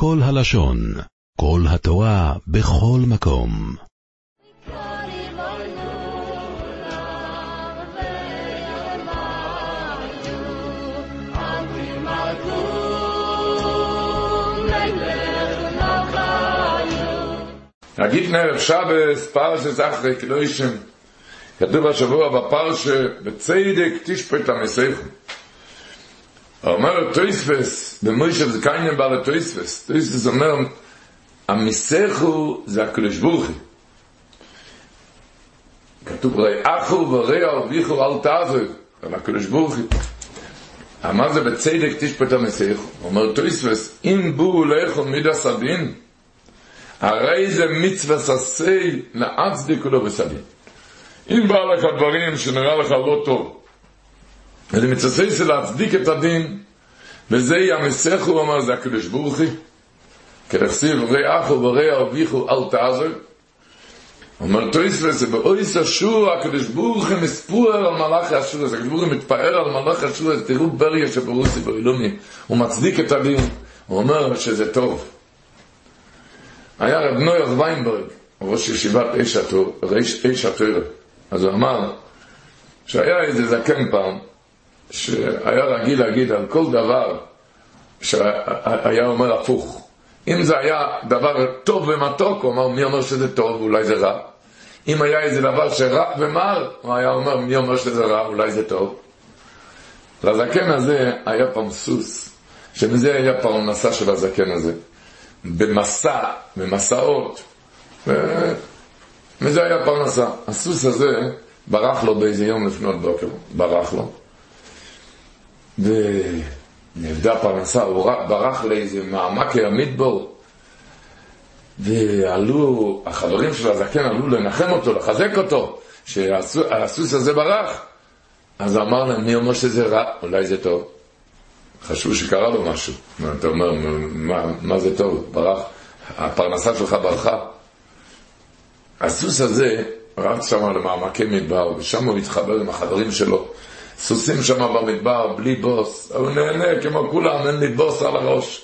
כל הלשון, כל התורה, בכל מקום. נגיד נערב שבס, פרשס אחרי קדושים. כתוב השבוע בפרשה, בצדק תשפט המסכו. אומר טויספס, במוישה זה קיינם בעל טויספס. טויספס אומר, המסכו זה הקדוש הוא. כתוב ראי אחו וראי ארוויחו אל תעזו, על הקדוש ברוך הוא. מה זה בצדק תשפט המסכו? אומר טויספס, אם בואו לאכול מידה סדין, הרי זה מצווה ססי להצדיק ולא בסדין. אם בא לך דברים שנראה לך לא טוב, אז אם ססי להצדיק את הדין, וזה ימסך הוא אמר זה הקדוש ברוך הוא, כרחסיב ראי אחו וראי ארוויחו אל תעזר, אומר טויסווה זה באויס אשור הקדוש ברוך הוא מספור על מלאכי אשור הקדוש ברוך הוא מתפאר על מלאכי אשור תראו בריה שברוסי באילומי הוא מצדיק את הדין הוא אומר שזה טוב היה רב נויח ויינברג, ראש ישיבת איש התור, אז הוא אמר שהיה איזה זקן פעם, שהיה רגיל להגיד על כל דבר שהיה אומר הפוך. אם זה היה דבר טוב ומתוק, הוא אמר, מי אומר שזה טוב, אולי זה רע. אם היה איזה דבר שרע ומר, הוא היה אומר, מי אומר שזה רע, אולי זה טוב. לזקן הזה היה פעם סוס, שמזה היה פרנסה של הזקן הזה. במסע, במסעות, וזה היה פרנסה. הסוס הזה ברח לו באיזה יום לפנות בוקר, ברח לו, ונבדה פרנסה, הוא ברח לאיזה מעמק המדבור, ועלו, החברים של הזקן עלו לנחם אותו, לחזק אותו, שהסוס הזה ברח. אז אמר להם, מי אומר שזה רע? אולי זה טוב. חשבו שקרה לו משהו. אתה אומר, מה, מה זה טוב? ברח, הפרנסה שלך ברחה. הסוס הזה רץ שם למעמקי מדבר, ושם הוא התחבר עם החברים שלו. סוסים שם במדבר, בלי בוס. הוא נהנה כמו כולם, אין לי בוס על הראש.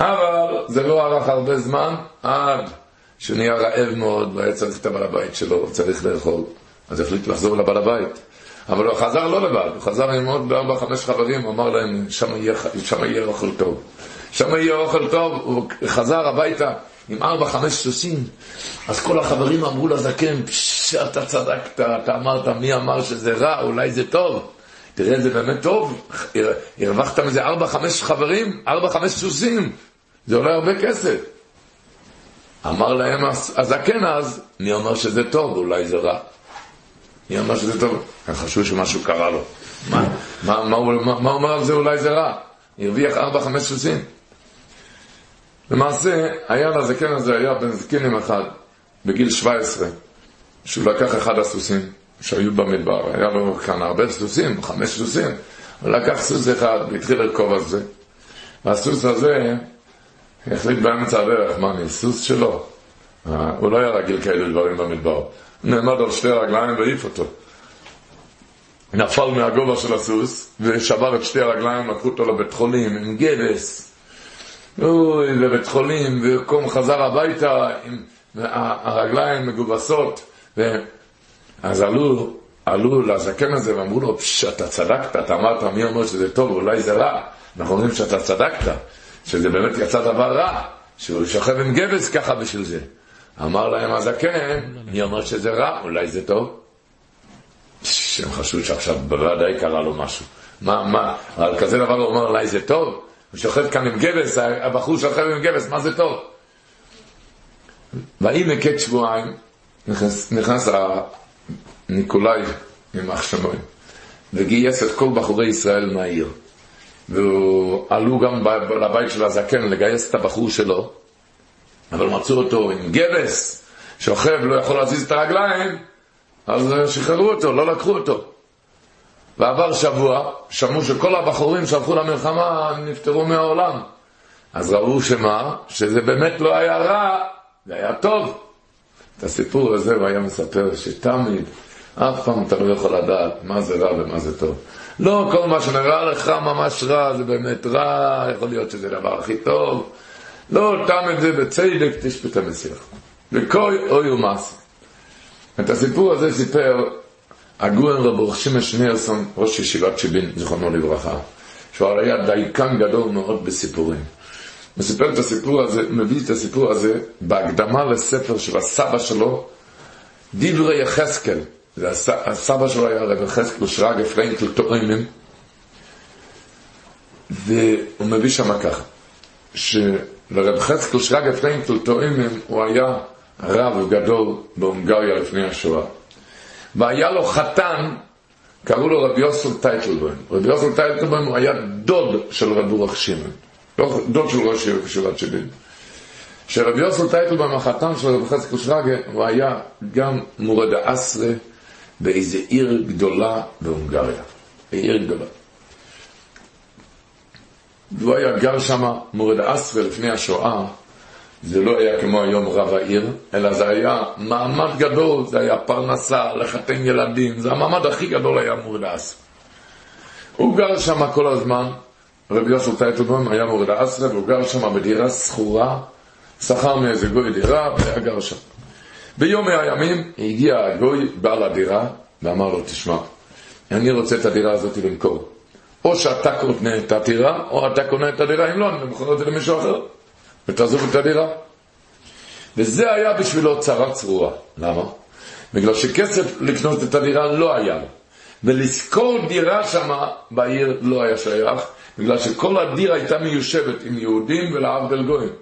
אבל זה לא ארך הרבה זמן, עד שהוא נהיה רעב מאוד, והיה צריך את הבעל הבית שלו, צריך לאכול. אז החליט לחזור לבעל הבית. אבל הוא חזר לא לבד, הוא חזר עם עוד ארבע, חמש חברים, הוא אמר להם, שם יהיה, שם יהיה אוכל טוב. שם יהיה אוכל טוב, הוא חזר הביתה עם ארבע, חמש סוסים. אז כל החברים אמרו לזקן, אתה צדקת, אתה אמרת, מי אמר שזה רע, אולי זה טוב. תראה, זה באמת טוב, הרווחת מזה ארבע, חמש חברים, ארבע, חמש סוסים, זה עולה הרבה כסף. אמר להם הזקן אז, מי אמר שזה טוב, אולי זה רע. מי אמר שזה טוב? הם חשבו שמשהו קרה לו. מה, מה, מה, מה, מה אומר על זה אולי זה רע? הרוויח ארבע, חמש סוסים. למעשה, היה לזקן הזה, היה בן זקנים אחד, בגיל 17, שהוא לקח אחד הסוסים שהיו במדבר, היה לו כאן הרבה סוסים, חמש סוסים, הוא לקח סוס אחד והתחיל לרכוב על זה, והסוס הזה החליט באמצע הדרך, מה אני, סוס שלו? אה, הוא לא היה רגיל כאלה דברים במדבר. נעמד על שתי הרגליים והעיף אותו. נפל מהגובה של הסוס, ושבר את שתי הרגליים, לקחו אותו לבית חולים עם גבס. אוי, לבית חולים, וקום חזר הביתה עם הרגליים מגובסות. אז עלו, עלו לזקן הזה ואמרו לו, אתה צדקת, אתה אמרת, מי אומר שזה טוב, אולי זה רע. אנחנו אומרים שאתה צדקת, שזה באמת יצא דבר רע, שהוא שוכב עם גבס ככה בשביל זה. אמר להם הזקן, מי אומר שזה רע, אולי זה טוב? שהם חשבו שעכשיו בוודאי קרה לו משהו. מה, מה, על כזה דבר הוא אומר, אולי זה טוב? הוא שוכב כאן עם גבס, הבחור שוכב עם גבס, מה זה טוב? ויהי מקט שבועיים, נכנס, נכנס ניקולאי עם מחשמוי, וגייס את כל בחורי ישראל מהעיר. ועלו גם לבית של הזקן לגייס את הבחור שלו, אבל מצאו אותו עם גבס, שוכב, לא יכול להזיז את הרגליים, אז שחררו אותו, לא לקחו אותו. ועבר שבוע, שמעו שכל הבחורים שהלכו למלחמה נפטרו מהעולם. אז ראו שמה? שזה באמת לא היה רע, זה היה טוב. את הסיפור הזה הוא היה מספר שתמיד אף פעם אתה לא יכול לדעת מה זה רע ומה זה טוב. לא כל מה שנראה לך ממש רע זה באמת רע, יכול להיות שזה הדבר הכי טוב. לא את זה בצדק תשפט המסיח. וכל אוי ומעשה. את הסיפור הזה סיפר הגויין רב שמעון שניארסון, ראש ישיבת שיבין, זיכרונו לברכה, שהוא היה דייקן גדול מאוד בסיפורים. הוא סיפר את הסיפור הזה, מביא את הסיפור הזה בהקדמה לספר של הסבא שלו, דברי יחזקאל. הסבא שלו היה רב יחזקאל שרגא פרנקל טועמים, והוא מביא שם ככה, שלרב יחזקאל שרגא פרנקל טועמים הוא היה רב גדול בהונגריה לפני השואה. והיה לו חתן, קראו לו רבי יוסל טייטלבוים. רבי יוסל טייטלבוים הוא היה דוד של רב אורח שמעון. דוד של ראש עיר ישיבת שבעים. שרבי יוסל טייטלבוים, החתן של רבי חזקל שרגא, הוא היה גם מורד האסרה באיזה עיר גדולה בהונגריה. עיר גדולה. והוא היה גר שם מורד האסרה לפני השואה, זה לא היה כמו היום רב העיר, אלא זה היה מעמד גדול, זה היה פרנסה, לחתן ילדים, זה המעמד הכי גדול היה מורדס. הוא גר שם כל הזמן, רבי יוסף טייטלבום היה מורד אסרה, והוא גר שם בדירה שכורה, שכר מאיזה גוי דירה, והיה גר שם. ביום מהימים הגיע הגוי, בעל הדירה, ואמר לו, תשמע, אני רוצה את הדירה הזאת למכור. או שאתה קונה את הדירה, או אתה קונה את הדירה, אם לא, אני מוכר את זה למישהו אחר. ותעזוב את הדירה. וזה היה בשבילו צרה צרורה. למה? בגלל שכסף לקנות את הדירה לא היה לו. ולשכור דירה שם בעיר לא היה שייך, בגלל שכל הדיר הייתה מיושבת עם יהודים ולעבדל גויים.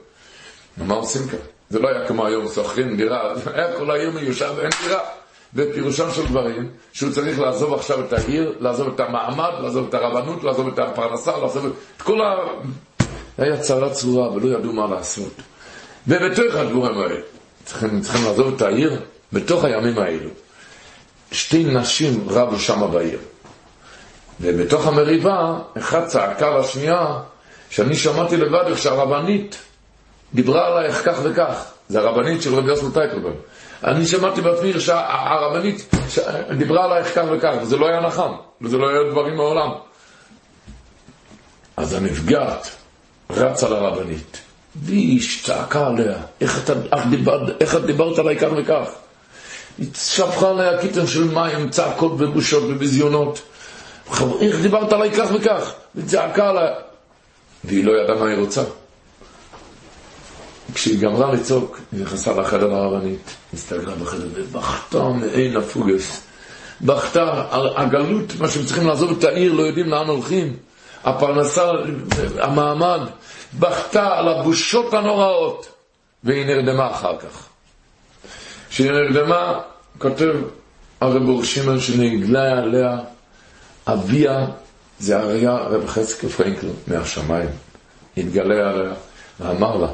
מה עושים כאן? זה לא היה כמו היום, שוכרים דירה, היה כל העיר מיושב ואין דירה. ופירושם של דברים, שהוא צריך לעזוב עכשיו את העיר, לעזוב את המעמד, לעזוב את הרבנות, לעזוב את הפרנסה, לעזוב את כל ה... היה צרה צרורה ולא ידעו מה לעשות. ובתוך הדבורים האלה, צריכים, צריכים לעזוב את העיר, בתוך הימים האלו. שתי נשים רבו שם בעיר. ובתוך המריבה, אחד צעקה לשנייה, שאני שמעתי לבד איך שהרבנית דיברה עלייך כך וכך. זה הרבנית של רבי יוסף טייקלבן. אני שמעתי בעצמי שהרבנית דיברה עלייך כך וכך, וזה לא היה נחם, וזה לא היה דברים מעולם. אז הנפגעת רצה לרבנית, והיא צעקה עליה, איך, אתה, איך, דיברת, איך את דיברת עליי כך וכך? היא שפכה עליה קיטון של מים, צעקות ובושות וביזיונות. איך דיברת עליי כך וכך? היא צעקה עליה. והיא לא ידעה מה היא רוצה. כשהיא גמרה לצעוק, היא נכנסה לחדר הרבנית, הסתגלה בחדר ובכתה מעין הפוגס. בכתה הגלות, מה שהם צריכים לעזוב את העיר, לא יודעים לאן הולכים. הפרנסה, המעמד, בכתה על הבושות הנוראות, והיא נרדמה אחר כך. כשהיא נרדמה, כותב הרב אור שמעון שנגלה עליה אביה, זה היה רב חזקי פרנקל מהשמיים, התגלה עליה ואמר לה,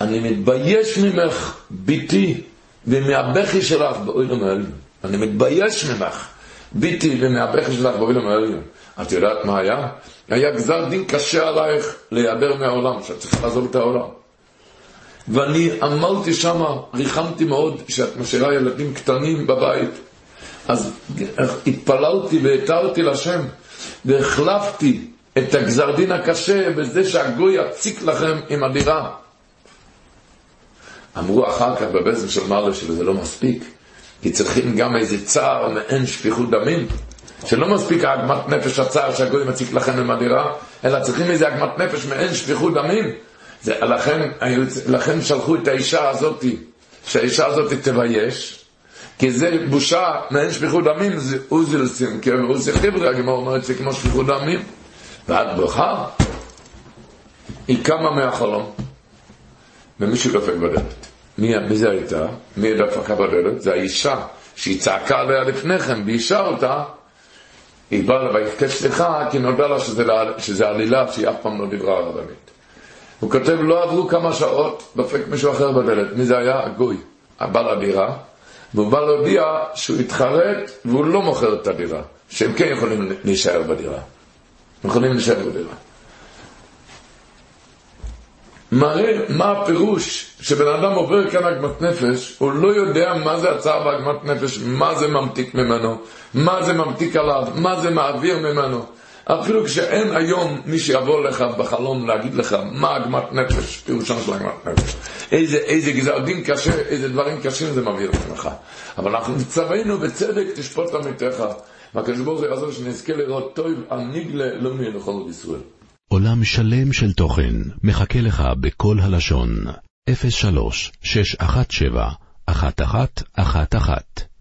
אני מתבייש ממך, ביתי, ומהבכי שלך באוילם העליון. אני מתבייש ממך, ביתי, ומהבכי שלך באוילם העליון. את יודעת מה היה? היה גזר דין קשה עלייך להיעדר מהעולם, שאת צריכה לעזוב את העולם. ואני עמלתי שם, ריחמתי מאוד שאת משאירה ילדים קטנים בבית. אז התפללתי והתרתי לשם, והחלפתי את הגזר דין הקשה בזה שהגוי יציק לכם עם הדירה. אמרו אחר כך בבזן של מרלה שזה לא מספיק, כי צריכים גם איזה צער מעין שפיכות דמים. שלא מספיק העגמת נפש הצער שהגוי מציק לכם עם הדירה, אלא צריכים איזה עגמת נפש מעין שפיכות דמים. זה, לכן, לכן שלחו את האישה הזאת, שהאישה הזאת תבייש, כי זה בושה מעין שפיכות דמים, זה אוזילסים, כי אוזי חבר'ה, הגמור אומרת זה כמו שפיכות דמים. ואת בוכה, היא קמה מהחלום, ומישהו דופק בדלת. מי, מי זה הייתה? מי דפקה בדלת? זה האישה שהיא צעקה עליה לפני כן, ואישה אותה, היא באה לה ויבקש סליחה, כי נודע לה שזה, שזה עלילה שהיא אף פעם לא דיברה על הרבנית. הוא כותב, לא עברו כמה שעות, דופק מישהו אחר בדלת. מי זה היה? הגוי, הבעל הדירה, והוא בא להודיע שהוא התחרט והוא לא מוכר את הדירה, שהם כן יכולים להישאר בדירה. יכולים להישאר בדירה. מראה מה הפירוש שבן אדם עובר כאן עגמת נפש, הוא לא יודע מה זה הצער בעגמת נפש, מה זה ממתיק ממנו, מה זה ממתיק עליו, מה זה מעביר ממנו. אפילו כשאין היום מי שיבוא לך בחלום להגיד לך מה עגמת נפש, פירושם של עגמת נפש. איזה, איזה גזר דין קשה, איזה דברים קשים זה מעביר ממך. אבל אנחנו מצווינו בצדק תשפוט עמיתך. והקדוש ברוך הוא יעזור שנזכה לראות טוב הנגלה לא מי לכל ישראל. עולם שלם של תוכן מחכה לך בכל הלשון, 03 617 1111